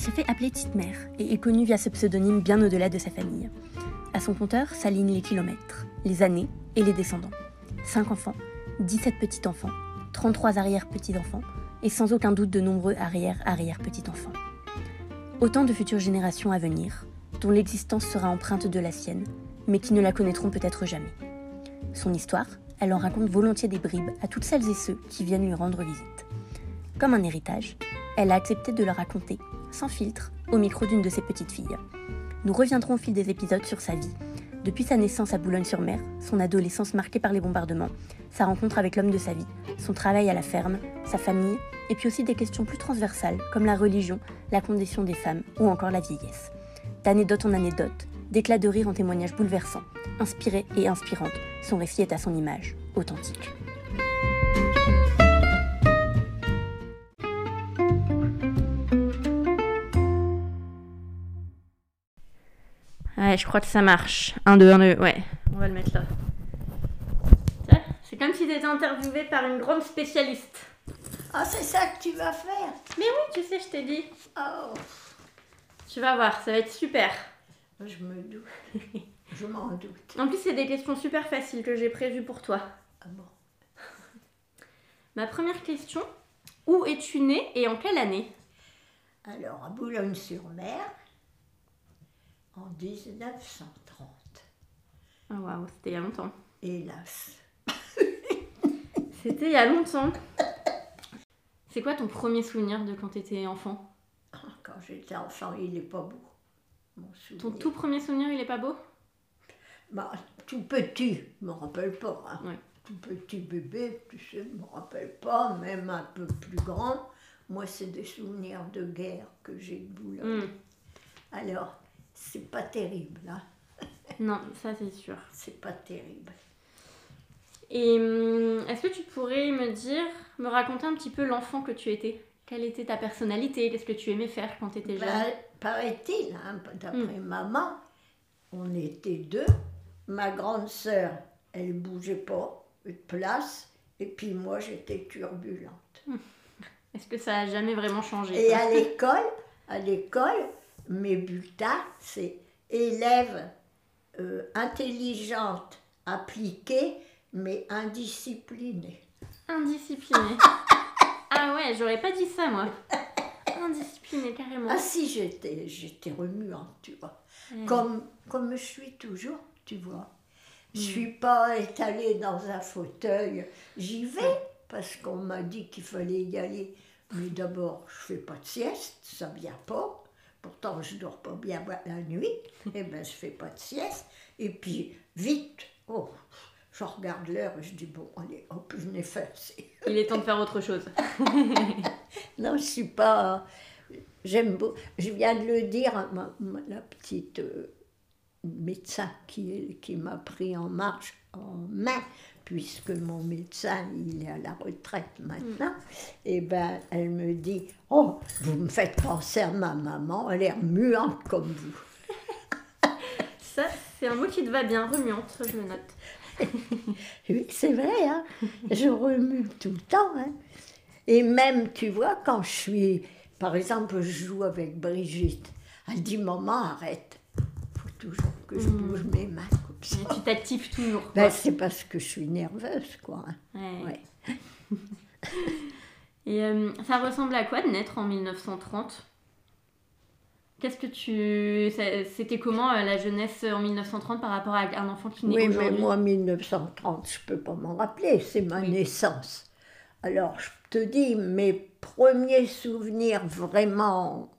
se fait appeler Petite Mère et est connue via ce pseudonyme bien au-delà de sa famille. À son compteur s'alignent les kilomètres, les années et les descendants. 5 enfants, 17 petits-enfants, 33 arrière-petits-enfants et sans aucun doute de nombreux arrière-arrière-petits-enfants. Autant de futures générations à venir, dont l'existence sera empreinte de la sienne, mais qui ne la connaîtront peut-être jamais. Son histoire, elle en raconte volontiers des bribes à toutes celles et ceux qui viennent lui rendre visite. Comme un héritage, elle a accepté de le raconter, sans filtre, au micro d'une de ses petites filles. Nous reviendrons au fil des épisodes sur sa vie, depuis sa naissance à Boulogne-sur-Mer, son adolescence marquée par les bombardements, sa rencontre avec l'homme de sa vie, son travail à la ferme, sa famille, et puis aussi des questions plus transversales comme la religion, la condition des femmes ou encore la vieillesse. D'anecdote en anecdote, d'éclats de rire en témoignages bouleversants, inspirés et inspirantes, son récit est à son image, authentique. Ouais, je crois que ça marche. 1, 2, 1, 2, ouais. On va le mettre là. C'est comme si tu étais interviewé par une grande spécialiste. Ah, c'est ça que tu vas faire Mais oui, tu sais, je t'ai dit. Oh, Tu vas voir, ça va être super. je me doute. je m'en doute. En plus, c'est des questions super faciles que j'ai prévues pour toi. Ah bon? Ma première question où es-tu né et en quelle année? Alors, à Boulogne-sur-Mer, en 1930. Ah waouh, c'était il y a longtemps. Hélas. C'était il y a longtemps. C'est quoi ton premier souvenir de quand t'étais enfant? Quand j'étais enfant, il n'est pas beau. Mon. Ton tout premier souvenir, il est pas beau? Bah, tout petit, je me rappelle pas. hein. Ouais. Tout petit bébé, tu sais, je me rappelle pas, même un peu plus grand. Moi, c'est des souvenirs de guerre que j'ai de Boulogne. Hmm. Alors, c'est pas terrible, hein. Non, ça c'est sûr. C'est pas terrible. Et hum, est-ce que tu pourrais me dire, me raconter un petit peu l'enfant que tu étais? Quelle était ta personnalité? Qu'est-ce que tu aimais faire quand tu étais jeune? Bah, Paraît-il, hein, d'après Hmm. maman, on était deux. Ma grande sœur, elle bougeait pas de place. Et puis moi, j'étais turbulente. Est-ce que ça a jamais vraiment changé Et à l'école, à l'école, mes bulletins, c'est élève euh, intelligente, appliquée, mais indisciplinée. Indiscipliné. ah ouais, j'aurais pas dit ça moi. Indiscipliné carrément. Ah si, j'étais, j'étais remuante, tu vois. Ouais. Comme, comme je suis toujours, tu vois. Je Mm. suis pas étalée dans un fauteuil. J'y vais parce qu'on m'a dit qu'il fallait y aller. Mais d'abord, je fais pas de sieste, ça vient pas. Pourtant, je dors pas bien la nuit. Eh ben, je fais pas de sieste. Et puis, vite, oh, je regarde l'heure et je dis bon, allez, hop, je n'ai fait assez. Il est temps de faire autre chose. Non, je suis pas. J'aime beau. Je viens de le dire à ma- ma- la petite euh, médecin qui, qui m'a pris en marche, en main, puisque mon médecin, il est à la retraite maintenant. Et ben, elle me dit Oh, vous me faites penser à ma maman, elle est muante comme vous. Ça, c'est un mot qui te va bien, remuante, je le note. Oui, c'est vrai, hein. je remue tout le temps. hein. Et même, tu vois, quand je suis, par exemple, je joue avec Brigitte, elle dit Maman, arrête. Il faut toujours que je bouge mes mains tu t'actives toujours. quoi. Ben, c'est parce que je suis nerveuse, quoi. Ouais. Ouais. Et euh, ça ressemble à quoi de naître en 1930 Qu'est-ce que tu. C'était comment euh, la jeunesse en 1930 par rapport à un enfant qui naît Oui, mais aujourd'hui? moi, 1930, je peux pas m'en rappeler, c'est ma Oui. naissance. Alors, je te dis, mes premiers souvenirs vraiment,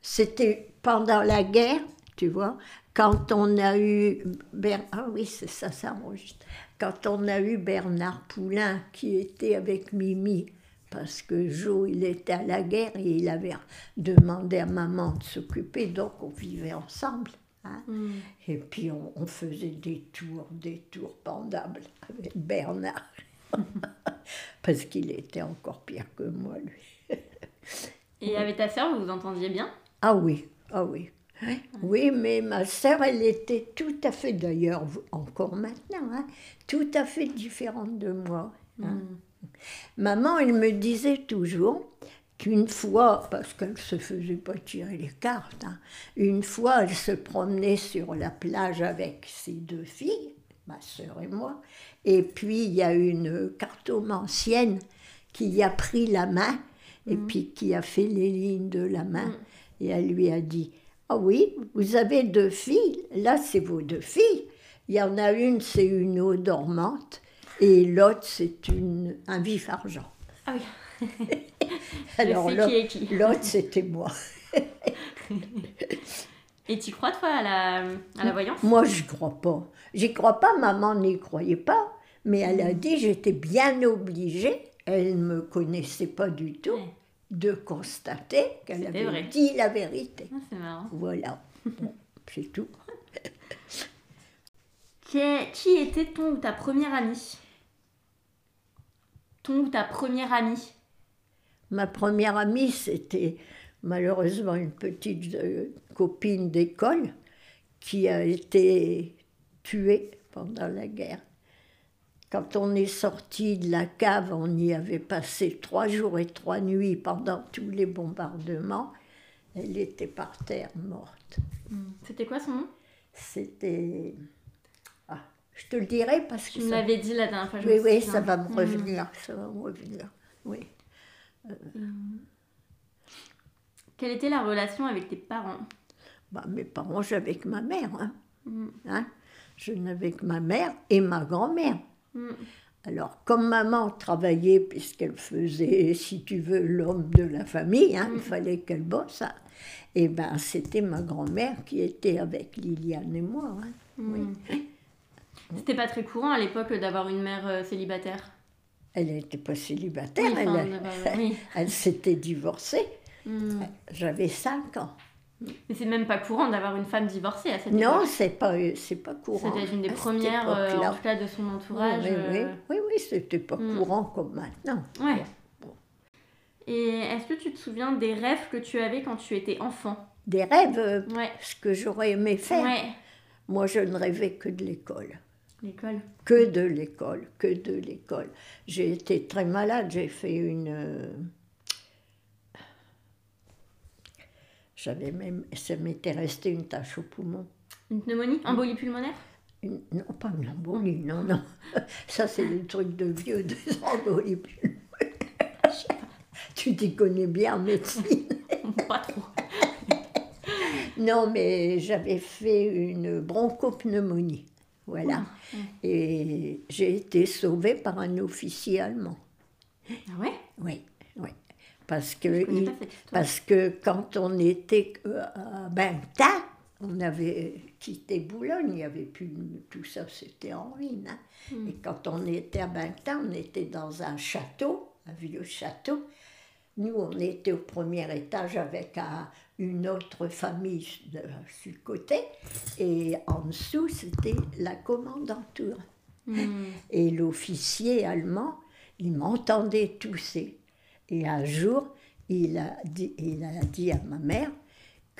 c'était pendant la guerre, tu vois, quand on a eu. Ber- Ah oui, c'est ça, ça enregistre. Quand on a eu Bernard Poulain qui était avec Mimi, parce que Joe, il était à la guerre et il avait demandé à maman de s'occuper, donc on vivait ensemble. hein. Hmm. Et puis on, on faisait des tours, des tours pendables avec Bernard. Parce qu'il était encore pire que moi, lui. Et avec ta sœur, vous vous entendiez bien? Ah oui, ah oui. Oui, mais ma sœur, elle était tout à fait, d'ailleurs, encore maintenant, hein, tout à fait différente de moi. hein. Maman, elle me disait toujours qu'une fois, parce qu'elle ne se faisait pas tirer les cartes, hein, une fois elle se promenait sur la plage avec ses deux filles, ma sœur et moi, et puis il y a une cartomancienne qui a pris la main et Mhm. puis qui a fait les lignes de la main. Mhm. Et elle lui a dit Ah oui, vous avez deux filles, là c'est vos deux filles. Il y en a une, c'est une eau dormante, et l'autre, c'est une, un vif argent. Ah oui. Alors l'autre, c'était moi. Et tu crois, toi, à la, à la voyance? Moi, je crois pas. J'y crois pas, maman n'y croyait pas. Mais elle Mm. a dit, j'étais bien obligée, elle ne me connaissait pas du tout, Ouais. De constater qu'elle avait vrai. dit la vérité. Ah, C'est marrant. Voilà, Bon, c'est tout. Qui était ton ou ta première amie? Ton ou ta première amie? Ma première amie, c'était malheureusement une petite euh, copine d'école qui a été tuée pendant la guerre. Quand on est sorti de la cave, on y avait passé trois jours et trois nuits pendant tous les bombardements. Elle était par terre morte. C'était quoi son nom? C'était. Ah, je te le dirai parce que Tu me ça... l'avais dit la dernière fois. je Oui, me oui, ça va me Mhm. revenir. Ça va me revenir. Oui. Quelle était la relation avec tes parents? Bah, mes parents, j'avais que ma mère. Hein. Mhm. Hein? Je n'avais que ma mère et ma grand-mère. Mhm. Alors, comme maman travaillait, puisqu'elle faisait, si tu veux, l'homme de la famille, hein, il fallait qu'elle bosse, hein, et ben c'était ma grand-mère qui était avec Liliane et moi. hein. Oui. C'était pas très courant à l'époque d'avoir une mère euh, célibataire? Elle n'était pas célibataire, Oui, elle, enfin, elle, s'était divorcée. J'avais 5 ans. Mais c'est même pas courant d'avoir une femme divorcée à cette Non, époque. c'est pas, c'est pas courant. C'était une des à premières, euh, en tout cas, de son entourage. oui, oui, euh, oui, oui, c'était pas Mm. courant comme maintenant. Ouais. Bon. Et est-ce que tu te souviens des rêves que tu avais quand tu étais enfant? Des rêves, euh, Ouais. ce que j'aurais aimé faire. Ouais. Moi, je ne rêvais que de l'école. L'école. Que de l'école, que de l'école. J'ai été très malade, j'ai fait une... euh, J'avais même... Ça m'était resté une tache au poumon. Une pneumonie Embolie pulmonaire? Une- Non, pas une embolie, non, non. Ça, c'est le truc de vieux, des embolies pulmonaires. Tu t'y connais bien en médecine. Pas trop. Non, mais j'avais fait une bronchopneumonie. Voilà. Et j'ai été sauvée par un officier allemand. Ah ouais? Oui, oui. Parce que, il- parce que quand on était euh, à Bengta, on avait quitté Boulogne, il n'y avait plus tout ça, c'était en ruine. hein. Hmm. Et quand on était à Bengta, on était dans un château, un vieux château. Nous, on était au premier étage avec un- une autre famille de, sur le côté, et en dessous, c'était la commandanture. Hmm. Et l'officier allemand, il m'entendait tousser. Et un jour, il a dit, il a dit à ma mère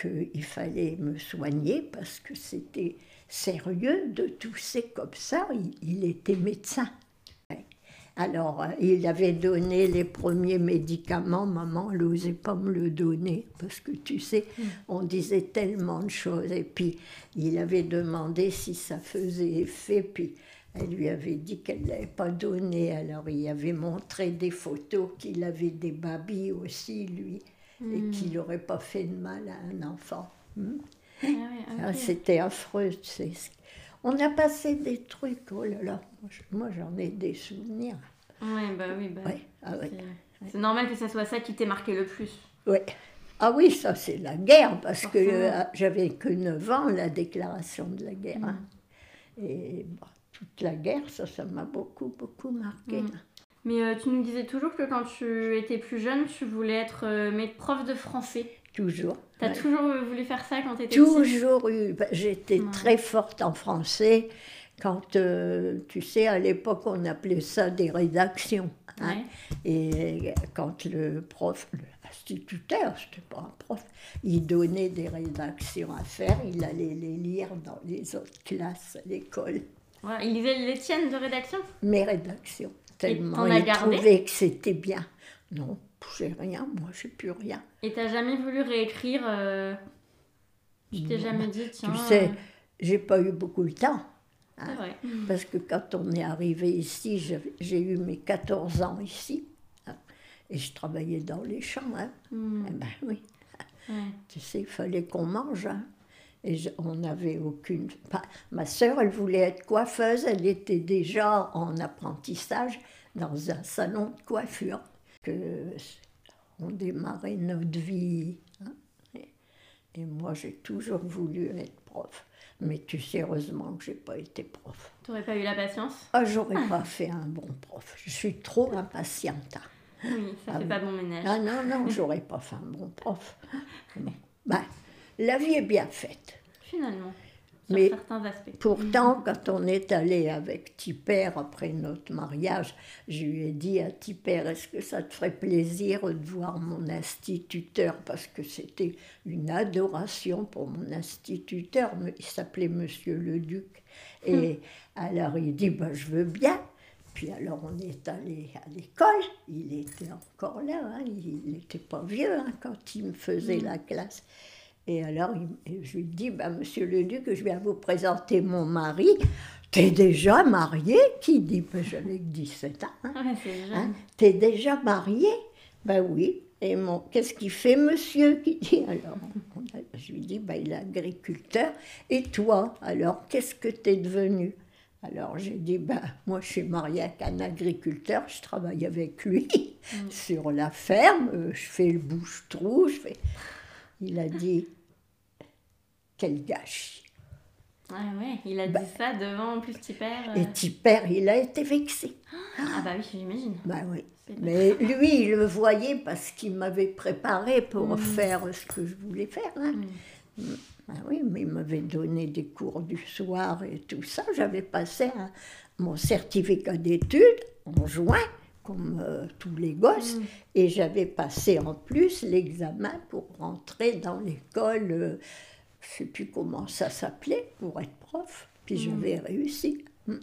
qu'il fallait me soigner parce que c'était sérieux de tousser comme ça. Il, il était médecin. Alors, il avait donné les premiers médicaments. Maman n'osait pas me le donner parce que tu sais, on disait tellement de choses. Et puis, il avait demandé si ça faisait effet. Puis, elle lui avait dit qu'elle ne l'avait pas donné. Alors, il avait montré des photos qu'il avait des babilles aussi, lui, et qu'il n'aurait pas fait de mal à un enfant. Hmm. Ah ouais, Ah. C'était affreux. On a passé des trucs, oh là là, moi, je- moi j'en ai des souvenirs. Ouais, bah oui, bah. Ouais, ah ouais. c'est- normal que ça soit ça qui t'ait marqué le plus. Ouais. Ah oui, ça c'est la guerre, parce que euh, j'avais que 9 ans, la déclaration de la guerre. hein. Mm. Et bah, toute la guerre, ça, ça m'a beaucoup, beaucoup marqué. Mm. Mais euh, tu nous disais toujours que quand tu étais plus jeune, tu voulais être euh, prof de français. Toujours. T'as ouais. toujours euh, voulu faire ça quand t'étais petite? Toujours eu. bah, J'étais Ouais. très forte en français. Quand, euh, tu sais, à l'époque, on appelait ça des rédactions. hein. Ouais. Et quand le prof, l'instituteur, c'était pas un prof, il donnait des rédactions à faire, il allait les lire dans les autres classes à l'école. Voilà, Il lisait les tiennes de rédaction Mes rédactions, tellement il trouvait que c'était bien. Non, j'ai rien, moi, j'ai plus rien. Et t'as jamais voulu réécrire euh, Tu t'es jamais dit, tiens. Tu sais, euh, j'ai pas eu beaucoup de temps. hein, vrai. Parce que quand on est arrivé ici, j'ai eu mes 14 ans ici. hein, et je travaillais dans les champs. Hein. Hmm, Eh ben oui. ouais. Tu sais, il fallait qu'on mange. hein. Et je- on n'avait aucune. pas- Ma sœur, elle voulait être coiffeuse. Elle était déjà en apprentissage dans un salon de coiffure. Que on démarrait notre vie. hein. Et, et moi, j'ai toujours voulu être prof. Mais tu sais, heureusement que j'ai pas été prof. T'aurais pas eu la patience? Ah, j'aurais pas fait un bon prof. Je suis trop impatiente. Oui, ça Ah fait pas bon ménage. Ah non, non, j'aurais pas fait un bon prof. Bon. Ben, la vie est bien faite. Finalement, sur Mais- certains aspects. Pourtant, quand on est allé avec Tipper après notre mariage, je lui ai dit à Tipper, est-ce que ça te ferait plaisir de voir mon instituteur? Parce que c'était une adoration pour mon instituteur, il s'appelait Monsieur le Duc. Et alors il dit, ben, je veux bien. Puis alors on est allé à l'école, il était encore là, hein, il n'était pas vieux hein, quand il me faisait la classe. Et alors je lui dis, ben, Monsieur le Duc, je viens vous présenter mon mari. T'es déjà marié? Qui dit, ben, j'avais que 17 ans. hein. Ouais. Hein, T'es déjà marié? Ben oui. Et mon, qu'est-ce qu'il fait, monsieur? Qui dit? Alors a- Je lui dis, ben, il est agriculteur. Et toi, alors, qu'est-ce que t'es devenu? Alors j'ai dit, ben, moi je suis mariée avec un agriculteur, je travaille avec lui sur la ferme, euh, je fais le bouche-trou, je fais. Il a dit, quel gâchis. Ouais, ouais, il a dit ça devant en plus Tipper. euh. Et Tipper, il a été vexé. Ah bah oui, j'imagine. Ben oui. Mais lui, il le voyait parce qu'il m'avait préparé pour faire ce que je voulais faire. hein. Mm. Ben oui, mais il m'avait donné des cours du soir et tout ça. J'avais passé un- mon certificat d'études en juin, comme euh, tous les gosses, Mm. et j'avais passé en plus l'examen pour rentrer dans l'école, euh, je ne sais plus comment ça s'appelait, pour être prof. Puis j'avais réussi. Mm.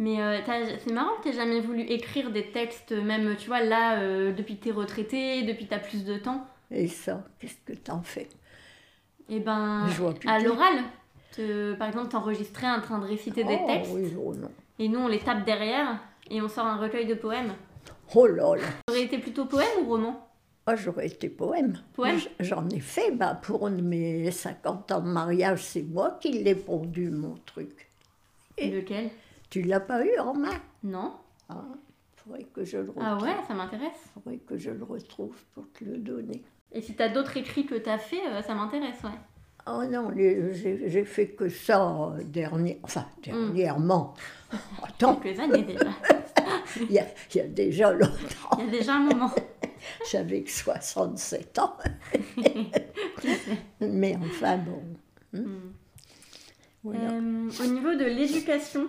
Mais euh, c'est marrant que t'aies jamais voulu écrire des textes, même, tu vois, là, depuis que t'es retraité, depuis que t'as plus de temps. Et ça, qu'est-ce que t'en fais? Et ben, à l'oral, par exemple, t'enregistrais en train de réciter des Oh, textes, oui, oh non. et nous, on les tape derrière, et on sort un recueil de poèmes. Oh là aurait été plutôt poème ou roman? Ah, j'aurais été poème. Poème? J'en ai fait. Bah, pour mes 50 ans de mariage, c'est moi qui l'ai pondu, mon truc. Et- Lequel? Tu l'as pas eu en main Non Ah, faudrait que je le retrouve. Ah ouais, ça m'intéresse. faudrait que je le retrouve pour te le donner. Et si t'as d'autres écrits que t'as fait, euh, ça m'intéresse, ouais. Oh non, les- j'ai j'ai fait que ça euh, dernier, enfin, dernièrement. Attends, Quelques années déjà. il y, a- il y a déjà longtemps. Il y a déjà un moment. J'avais que 67 ans. Mais enfin, bon. hein. Voilà. Euh, au niveau de l'éducation,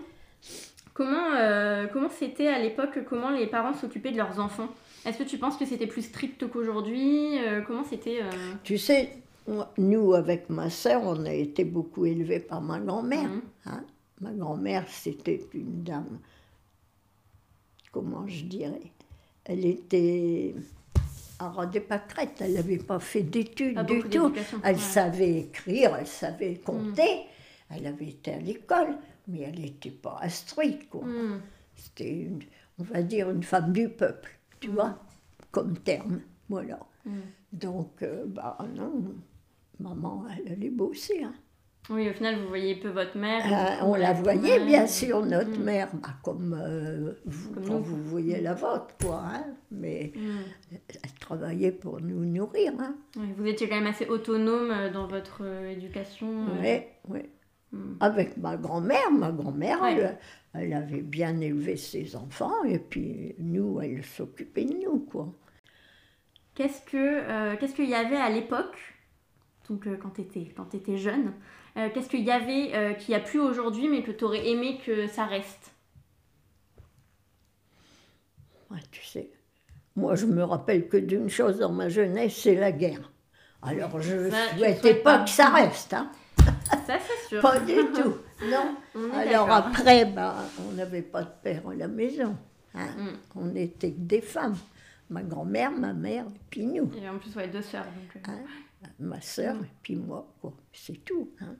comment euh, comment c'était à l'époque Comment les parents s'occupaient de leurs enfants? Est-ce que tu penses que c'était plus strict qu'aujourd'hui? Euh, Comment c'était Tu sais, nous, avec ma sœur, on a été beaucoup élevés par ma grand-mère. Mhm. hein. Ma grand-mère, c'était une dame, comment je dirais, elle était à ras des pâquerettes, elle n'avait pas fait d'études Pas du tout. Elle ouais. savait écrire, elle savait compter, elle avait été à l'école, mais elle n'était pas instruite. Quoi. hmm, C'était, une- on va dire, une femme du peuple, tu vois, comme terme. Voilà. Donc, euh, bah non, maman, elle allait bosser. hein. Oui, au final, vous voyez peu votre mère. Euh, on la voyait, mère. bien sûr, notre Mm. mère, bah, comme euh, vous, Comme quand nous. vous voyez la vôtre, quoi. hein. Mais Hmm. elle travaillait pour nous nourrir. Hein. Oui, vous étiez quand même assez autonome euh, dans votre euh, éducation. ouais. Mm. Avec ma grand-mère, ma grand-mère, Ouais. elle, elle avait bien élevé ses enfants, et puis nous, elle s'occupait de nous, quoi. Qu'est-ce que qu'est-ce qu'il y avait à l'époque, donc quand tu étais, quand étais jeune, euh, qu'est-ce qu'il y avait euh, qu'il n'y a plus aujourd'hui mais que tu aurais aimé que ça reste? Ouais, tu sais, moi, je me rappelle que d'une chose dans ma jeunesse, c'est la guerre. Alors, je tu souhaitais pas pas. que ça reste, hein. Ça, c'est sûr. Pas du tout, non. On Alors après, ben, on n'avait pas de père à la maison. hein. Mm. On n'était que des femmes. Ma grand-mère, ma mère, et puis nous. Et en plus, ouais, deux sœurs. Donc, euh. hein, ma sœur, et puis moi, quoi. C'est tout. Hein.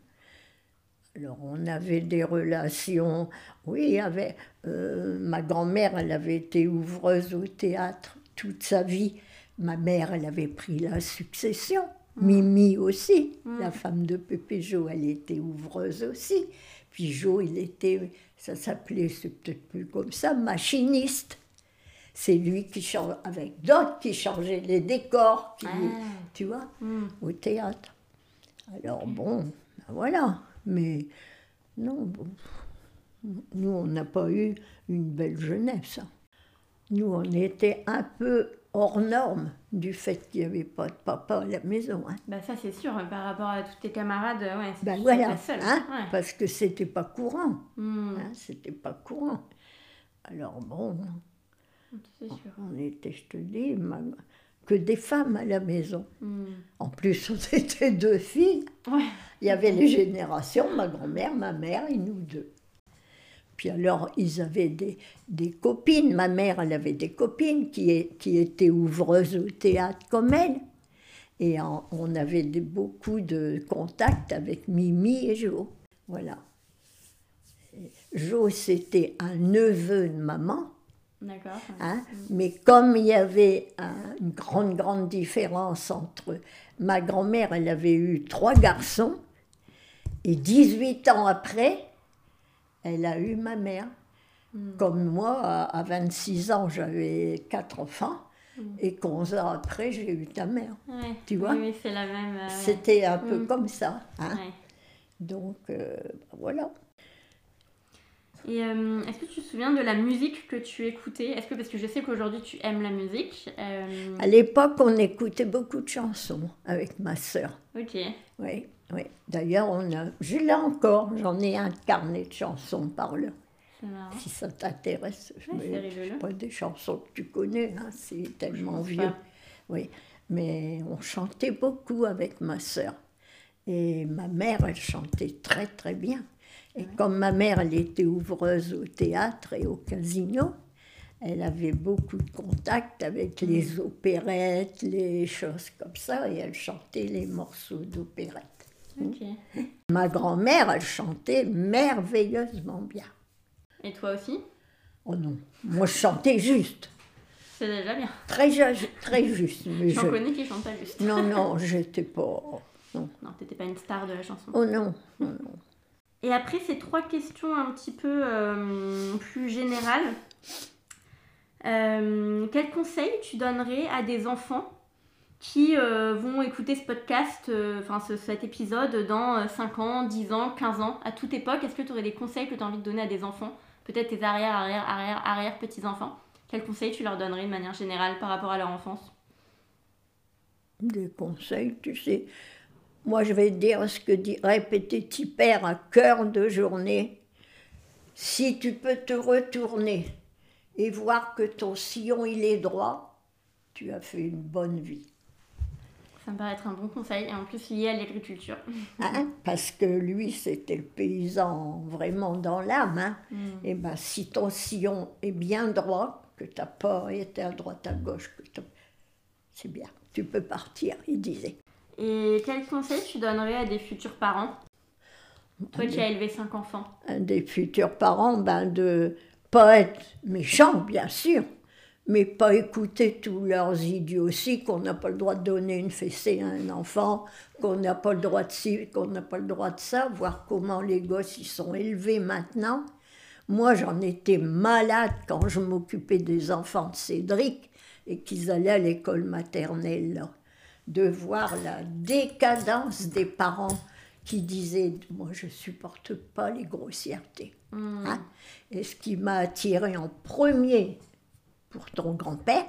Alors, on avait des relations. Oui, avait. Euh, ma grand-mère, elle avait été ouvreuse au théâtre toute sa vie. Ma mère, elle avait pris la succession. Mm. Mimi aussi, mm. la femme de Pépé Jo, elle était ouvreuse aussi. Puis Jo, il était, ça s'appelait, c'est peut-être plus comme ça, machiniste. C'est lui qui change, avec d'autres qui changeaient les décors, ah. tu vois, mm. au théâtre. Alors bon, ben voilà. Mais non, bon, nous, on n'a pas eu une belle jeunesse. Nous, on était un peu hors norme du fait qu'il n'y avait pas de papa à la maison. Hein. Bah ça c'est sûr, par rapport à tous tes camarades, ouais, c'est ben voilà, seule. Hein, parce que c'était pas courant. Hmm. Hein, c'était pas courant. Alors bon, sûr. on était, je te dis, que des femmes à la maison. Hmm. En plus, on était deux filles. Il y avait les générations, ma grand-mère, ma mère et nous deux. Puis alors, ils avaient des, des, copines. Ma mère, elle avait des copines qui, qui étaient ouvreuses au théâtre comme elle. Et on avait beaucoup de contacts avec Mimi et Jo. Voilà. Jo, c'était un neveu de maman. D'accord. Hein, mais comme il y avait une grande, grande différence entre ma grand-mère, elle avait eu trois garçons, et 18 ans après, elle a eu ma mère. Hmm. Comme moi, à 26 ans, j'avais quatre enfants. Hmm. Et 11 ans après, j'ai eu ta mère. Tu vois? Oui, c'est la même. Euh, C'était un peu comme ça. Hein? Donc, euh, voilà. Et euh, est-ce que tu te souviens de la musique que tu écoutais? Est-ce que parce que je sais qu'aujourd'hui tu aimes la musique À l'époque, on écoutait beaucoup de chansons avec ma sœur. Ok. Oui. Oui, d'ailleurs, on a, je l'ai encore, j'en ai un carnet de chansons par là. Si ça t'intéresse, ouais, pas des chansons que tu connais, hein, c'est tellement vieux. Oui, mais on chantait beaucoup avec ma sœur. Et ma mère, elle chantait très très bien. Et comme ma mère, elle était ouvreuse au théâtre et au casino, elle avait beaucoup de contacts avec les opérettes, les choses comme ça, et elle chantait les morceaux d'opérette. Ma grand-mère, elle chantait merveilleusement bien. Et toi aussi? Oh non, moi je chantais juste. C'est déjà bien. Très, très juste. J'en je... connais qui chantaient juste. Non, non, j'étais pas. Non, non t'étais pas une star de la chanson. Oh non, non, non. Et après, ces trois questions un petit peu euh, plus générales. Euh, quel conseil tu donnerais à des enfants qui euh, vont écouter ce podcast, euh, enfin cet épisode dans 5 euh, ans, 10 ans, 15 ans, à toute époque? Est-ce que tu aurais des conseils que tu as envie de donner à des enfants? Peut-être tes arrière, arrière, arrière, arrière petits-enfants Quels conseils tu leur donnerais de manière générale par rapport à leur enfance? Des conseils, tu sais. Moi, je vais dire ce que dirait petit père à cœur de journée. Si tu peux te retourner et voir que ton sillon il est droit, tu as fait une bonne vie. Ça me paraît être un bon conseil, et en plus lié à l'agriculture. Hein, parce que lui, c'était le paysan vraiment dans l'âme. Hein. Mm. Et ben, si ton sillon est bien droit, que tu n'as pas été à droite, à gauche, que c'est bien, tu peux partir, il disait. Et quel conseil tu donnerais à des futurs parents? Toi qui as élevé cinq enfants. Des futurs parents, ben de pas être méchants, bien sûr, mais pas écouter tous leurs idioties, qu'on n'a pas le droit de donner une fessée à un enfant, qu'on n'a pas le droit de ci, qu'on n'a pas le droit de ça, voir comment les gosses y sont élevés maintenant. Moi, j'en étais malade quand je m'occupais des enfants de Cédric et qu'ils allaient à l'école maternelle, de voir la décadence des parents qui disaient Moi, je supporte pas les grossièretés. Mmh. Hein. et ce qui m'a attiré en premier, pour ton grand-père,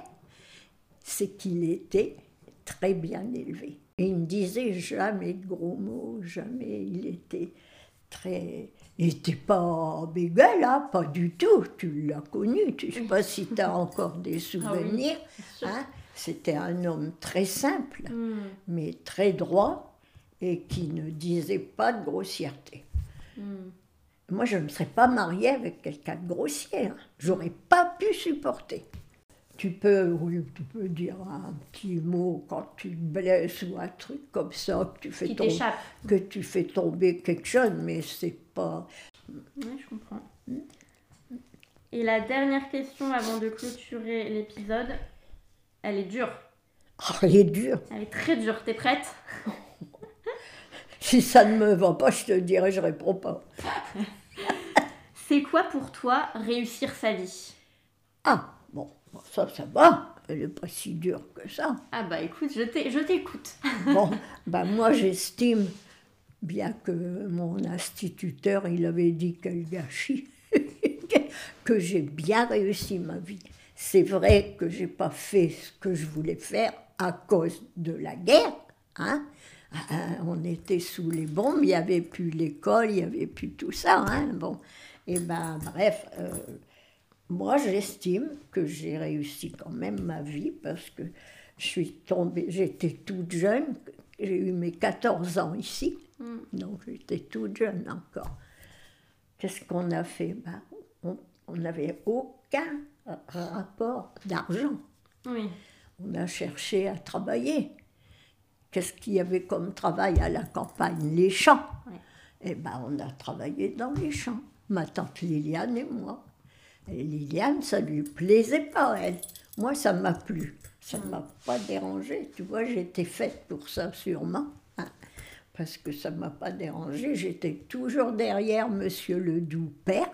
c'est qu'il était très bien élevé. Et il ne disait jamais de gros mots, jamais. Il était très. Il n'était pas bégueule, hein, pas du tout. Tu l'as connu. Je ne sais pas si tu as encore des ah souvenirs. hein. C'était un homme très simple, hmm. mais très droit et qui ne disait pas de grossièreté. Hmm. Moi, je ne me serais pas mariée avec quelqu'un de grossier. Hein. J'aurais pas pu supporter. Tu peux, oui, tu peux dire un petit mot quand tu te blesses ou un truc comme ça, que tu fais, tomber, que tu fais tomber quelque chose, mais c'est pas. Oui, je comprends. Et la dernière question avant de clôturer l'épisode, elle est dure. Ah, elle est dure. Elle est très dure. T'es prête? Si ça ne me va pas, je te dirai, je réponds pas. C'est quoi pour toi réussir sa vie? Ah, bon, ça, ça va. Elle n'est pas si dure que ça. Ah bah écoute, je t'écoute. Bon, ben moi j'estime, bien que mon instituteur, il avait dit quel gâchis, que j'ai bien réussi ma vie. C'est vrai que j'ai pas fait ce que je voulais faire à cause de la guerre. Hein? Ah, On était sous les bombes, il n'y avait plus l'école, il n'y avait plus tout ça. Hein? Bon. Et ben bref, euh, moi, j'estime que j'ai réussi quand même ma vie parce que je suis tombée, j'étais toute jeune, j'ai eu mes 14 ans ici, donc j'étais toute jeune encore. Qu'est-ce qu'on a fait? Ben, On n'avait aucun rapport d'argent. Oui. On a cherché à travailler. Qu'est-ce qu'il y avait comme travail à la campagne? Les champs. Ouais. Eh ben, on a travaillé dans les champs, ma tante Liliane et moi. Et Liliane, ça lui plaisait pas, elle. Moi, ça m'a plu. Ça ne m'a pas dérangé. Tu vois, j'étais faite pour ça, sûrement. hein. Parce que ça ne m'a pas dérangé. J'étais toujours derrière Monsieur le Doux Père.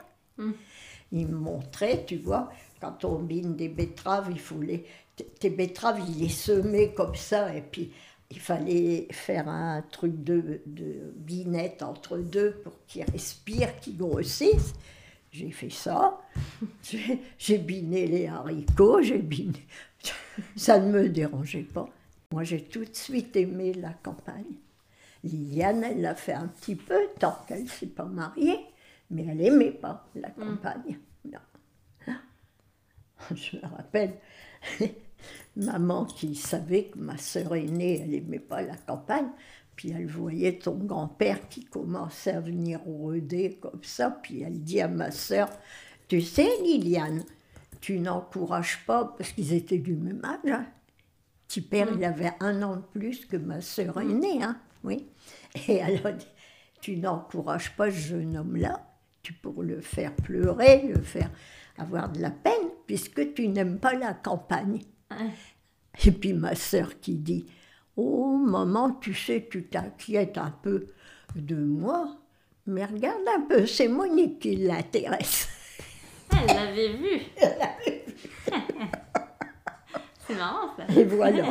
Il me montrait, tu vois, quand on bine des betteraves, il faut les. Tes betteraves, il les semait comme ça, et puis il fallait faire un truc de, de binette entre deux pour qu'ils respirent, qu'ils grossissent. J'ai fait ça. J'ai j'ai biné les haricots, j'ai biné. Ça ne me dérangeait pas. Moi, j'ai tout de suite aimé la campagne. Liliane, elle l'a fait un petit peu, tant qu'elle ne s'est pas mariée, mais elle n'aimait pas la campagne. Non. Je me rappelle, maman qui savait que ma sœur aînée, elle n'aimait pas la campagne, puis elle voyait ton grand-père qui commençait à venir rôder comme ça, puis elle dit à ma sœur, tu sais Liliane, tu n'encourages pas, parce qu'ils étaient du même âge, hein. Petit père, il avait un an de plus que ma sœur aînée, hein, oui. Et elle a dit, tu n'encourages pas ce jeune homme-là, tu pour le faire pleurer, le faire avoir de la peine, puisque tu n'aimes pas la campagne. Et puis ma sœur qui dit, oh maman, tu sais, tu t'inquiètes un peu de moi, mais regarde un peu, c'est Monique qui l'intéresse. Elle l'avait vu. C'est marrant ça. Et voilà.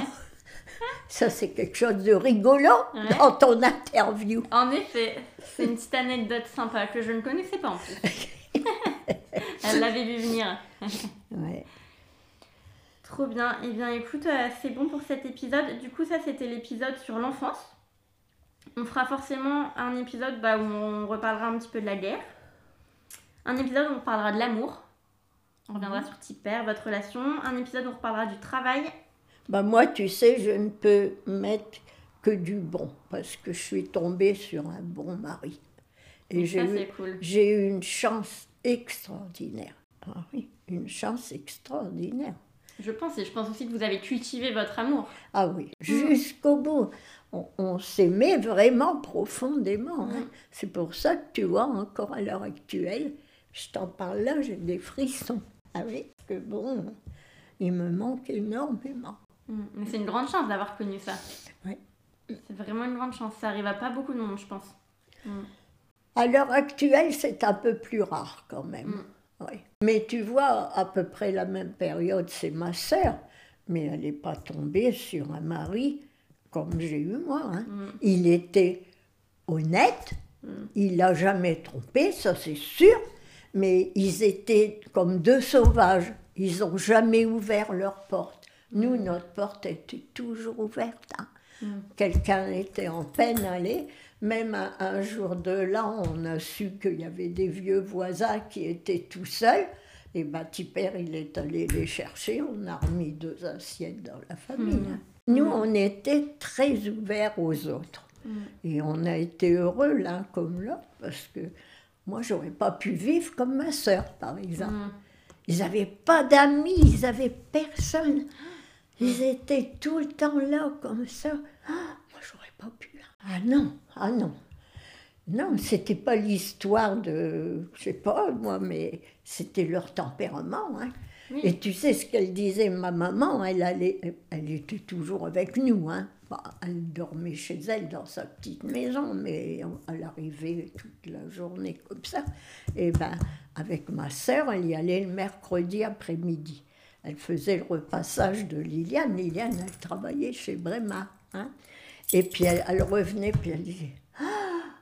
Ça, c'est quelque chose de rigolo Ouais. dans ton interview. En effet, c'est une petite anecdote sympa que je ne connaissais pas en plus. Elle l'avait vu venir. Ouais. Trop bien. Eh bien, écoute, euh, c'est bon pour cet épisode. Du coup, ça, c'était l'épisode sur l'enfance. On fera forcément un épisode bah, où on reparlera un petit peu de la guerre. Un épisode où on parlera de l'amour. On reviendra sur Tipper, votre relation. Un épisode où on reparlera du travail. Bah, moi, tu sais, je ne peux mettre que du bon, parce que je suis tombée sur un bon mari. Et j'ai eu, cool. une chance extraordinaire. Ah oui, une chance extraordinaire. Je pense, et je pense aussi que vous avez cultivé votre amour. Ah oui, jusqu'au bout. On, on s'aimait vraiment profondément. hein. Mm. C'est pour ça que tu vois, encore à l'heure actuelle, je t'en parle là, j'ai des frissons. Ah oui, que bon, il me manque énormément. Mm. Mais c'est une grande chance d'avoir connu ça. Ouais. C'est vraiment une grande chance. Ça arrive à pas beaucoup de monde, je pense. Mm. À l'heure actuelle, c'est un peu plus rare quand même. Oui. Mais tu vois, à peu près la même période, c'est ma sœur, mais elle n'est pas tombée sur un mari comme j'ai eu moi. hein. Il était honnête, il l'a jamais trompé, ça c'est sûr, mais ils étaient comme deux sauvages. Ils n'ont jamais ouvert leur porte. Nous, notre porte était toujours ouverte. hein. Quelqu'un était en peine, allez. Même un, un jour de l'an, on a su qu'il y avait des vieux voisins qui étaient tout seuls. Et ben, Tipper, il est allé les chercher. On a remis deux assiettes dans la famille. hein. Nous, on était très ouverts aux autres. Et on a été heureux l'un comme l'autre parce que moi, j'aurais pas pu vivre comme ma sœur, par exemple. Mm. Ils n'avaient pas d'amis, ils n'avaient personne. Ils étaient tout le temps là, comme ça. Ah. Ah non, ah non. Non, c'était pas l'histoire de, je sais pas moi, mais c'était leur tempérament. Hein. Et tu sais ce qu'elle disait, ma maman, elle, allait, elle était toujours avec nous. Hein. Bah, elle dormait chez elle dans sa petite maison, mais elle arrivait toute la journée comme ça. Et ben, avec ma sœur, elle y allait le mercredi après-midi. Elle faisait le repassage de Liliane. Liliane, elle travaillait chez Brema. Hein. Et puis elle, revenait, puis elle disait ah,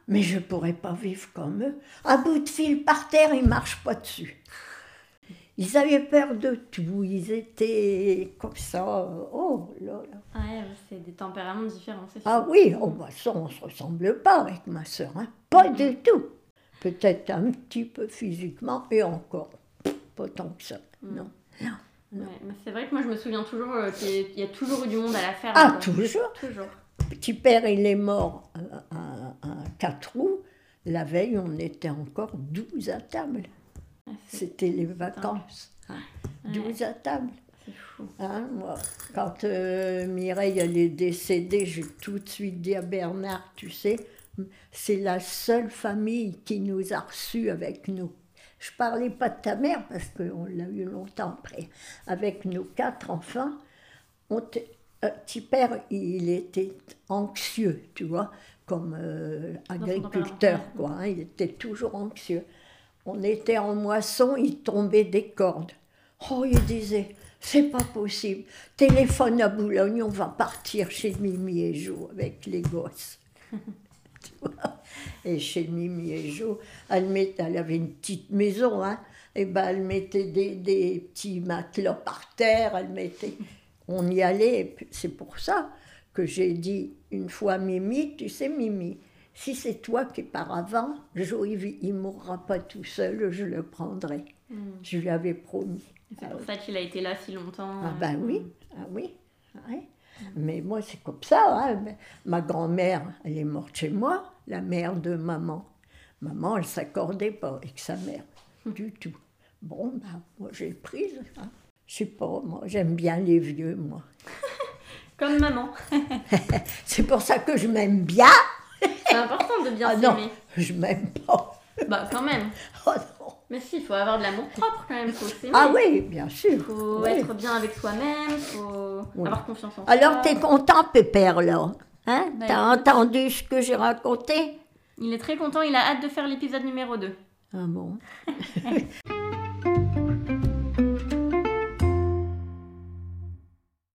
Mais je ne pourrais pas vivre comme eux. Un bout de fil par terre, ils ne marchent pas dessus. Ils avaient peur de tout, ils étaient comme ça. Oh là là. Ouais, c'est des tempéraments différents, c'est Ah oui, oh, bah, ça, on ne se ressemble pas avec ma soeur, hein. pas du tout. Peut-être un petit peu physiquement, et encore, pas tant que ça. Mm. Non, non. c'est vrai que moi je me souviens toujours euh, qu'il y a toujours eu du monde à la ferme. Ah, toujours Toujours. Petit père, il est mort à, à, 4 roues. La veille, on était encore 12 à table. C'était les vacances. 12 à table. Hein, moi, quand euh, Mireille elle est décédée, j'ai tout de suite dit à Bernard, tu sais, c'est la seule famille qui nous a reçus avec nous. Je parlais pas de ta mère parce qu'on l'a eu longtemps après. Avec nos quatre enfants, on euh, père, il était anxieux, tu vois, comme euh, agriculteur, quoi. Hein, il était toujours anxieux. On était en moisson, il tombait des cordes. Oh, il disait, c'est pas possible. Téléphone à Boulogne, on va partir chez Mimi et Jo avec les gosses. et chez Mimi et Jo, elle, elle avait une petite maison, hein, et ben elle mettait des, des petits matelas par terre, elle mettait. On y allait, c'est pour ça que j'ai dit une fois Mimi, tu sais Mimi, si c'est toi qui pars avant, Jo, il ne mourra pas tout seul, je le prendrai. Hmm. Je lui avais promis. C'est pour ça qu'il a été là si longtemps. Ah ben oui, ah oui. Mais moi, c'est comme ça. Hein. Ma grand-mère, elle est morte chez moi, la mère de maman. Maman, elle ne s'accordait pas avec sa mère, du tout. Bon, ben, moi, j'ai prise. Hein. Je sais pas, moi, j'aime bien les vieux, moi. Comme maman. c'est pour ça que je m'aime bien. C'est important de bien ah s'aimer. Non, je m'aime pas. Bah quand même. Oh non. Mais si, il faut avoir de l'amour propre quand même, faut s'aimer. Ah oui, bien sûr. Il faut être bien avec soi-même, il faut avoir confiance en soi. Alors t'es content, Pépère, là Hein? Bah, T'as entendu ce que j'ai raconté? Il est très content, il a hâte de faire l'épisode numéro 2. Ah bon?